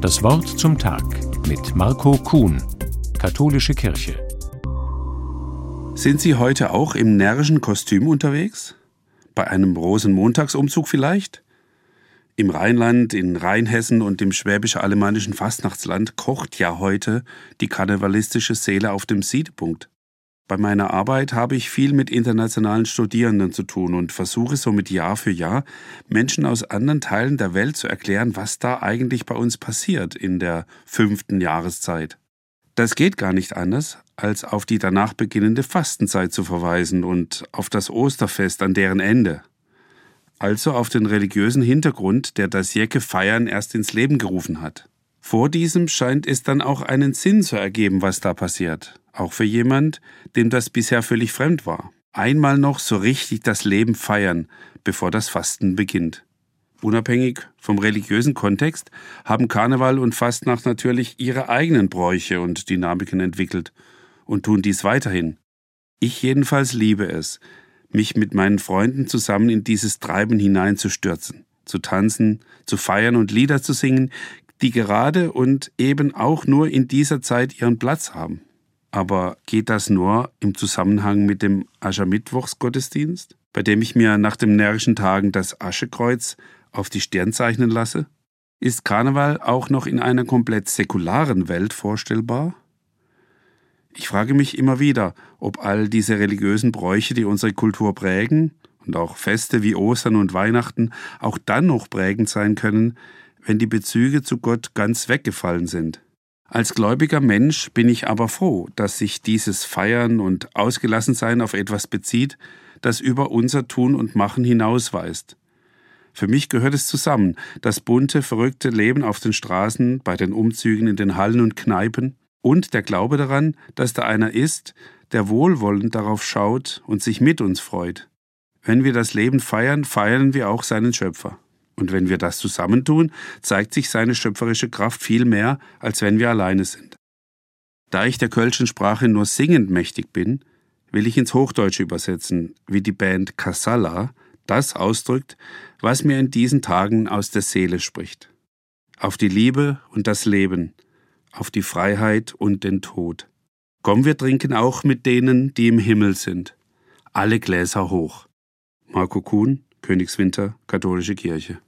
Das Wort zum Tag mit Marco Kuhn, Katholische Kirche. Sind Sie heute auch im närrischen Kostüm unterwegs? Bei einem Rosenmontagsumzug vielleicht? Im Rheinland, in Rheinhessen und im schwäbisch-alemannischen Fastnachtsland kocht ja heute die karnevalistische Seele auf dem Siedepunkt. Bei meiner Arbeit habe ich viel mit internationalen Studierenden zu tun und versuche somit Jahr für Jahr Menschen aus anderen Teilen der Welt zu erklären, was da eigentlich bei uns passiert in der fünften Jahreszeit. Das geht gar nicht anders, als auf die danach beginnende Fastenzeit zu verweisen und auf das Osterfest an deren Ende. Also auf den religiösen Hintergrund, der das Jecke Feiern erst ins Leben gerufen hat. Vor diesem scheint es dann auch einen Sinn zu ergeben, was da passiert auch für jemand, dem das bisher völlig fremd war. Einmal noch so richtig das Leben feiern, bevor das Fasten beginnt. Unabhängig vom religiösen Kontext haben Karneval und Fastnacht natürlich ihre eigenen Bräuche und Dynamiken entwickelt und tun dies weiterhin. Ich jedenfalls liebe es, mich mit meinen Freunden zusammen in dieses Treiben hineinzustürzen, zu tanzen, zu feiern und Lieder zu singen, die gerade und eben auch nur in dieser Zeit ihren Platz haben. Aber geht das nur im Zusammenhang mit dem Aschermittwochsgottesdienst, bei dem ich mir nach den närrischen Tagen das Aschekreuz auf die Stirn zeichnen lasse? Ist Karneval auch noch in einer komplett säkularen Welt vorstellbar? Ich frage mich immer wieder, ob all diese religiösen Bräuche, die unsere Kultur prägen, und auch Feste wie Ostern und Weihnachten auch dann noch prägend sein können, wenn die Bezüge zu Gott ganz weggefallen sind. Als gläubiger Mensch bin ich aber froh, dass sich dieses Feiern und Ausgelassensein auf etwas bezieht, das über unser Tun und Machen hinausweist. Für mich gehört es zusammen, das bunte, verrückte Leben auf den Straßen, bei den Umzügen in den Hallen und Kneipen und der Glaube daran, dass da einer ist, der wohlwollend darauf schaut und sich mit uns freut. Wenn wir das Leben feiern, feiern wir auch seinen Schöpfer. Und wenn wir das zusammentun, zeigt sich seine schöpferische Kraft viel mehr, als wenn wir alleine sind. Da ich der kölschen Sprache nur singend mächtig bin, will ich ins Hochdeutsche übersetzen, wie die Band Casalla das ausdrückt, was mir in diesen Tagen aus der Seele spricht. Auf die Liebe und das Leben, auf die Freiheit und den Tod. Komm, wir trinken auch mit denen, die im Himmel sind. Alle Gläser hoch. Marco Kuhn, Königswinter, Katholische Kirche.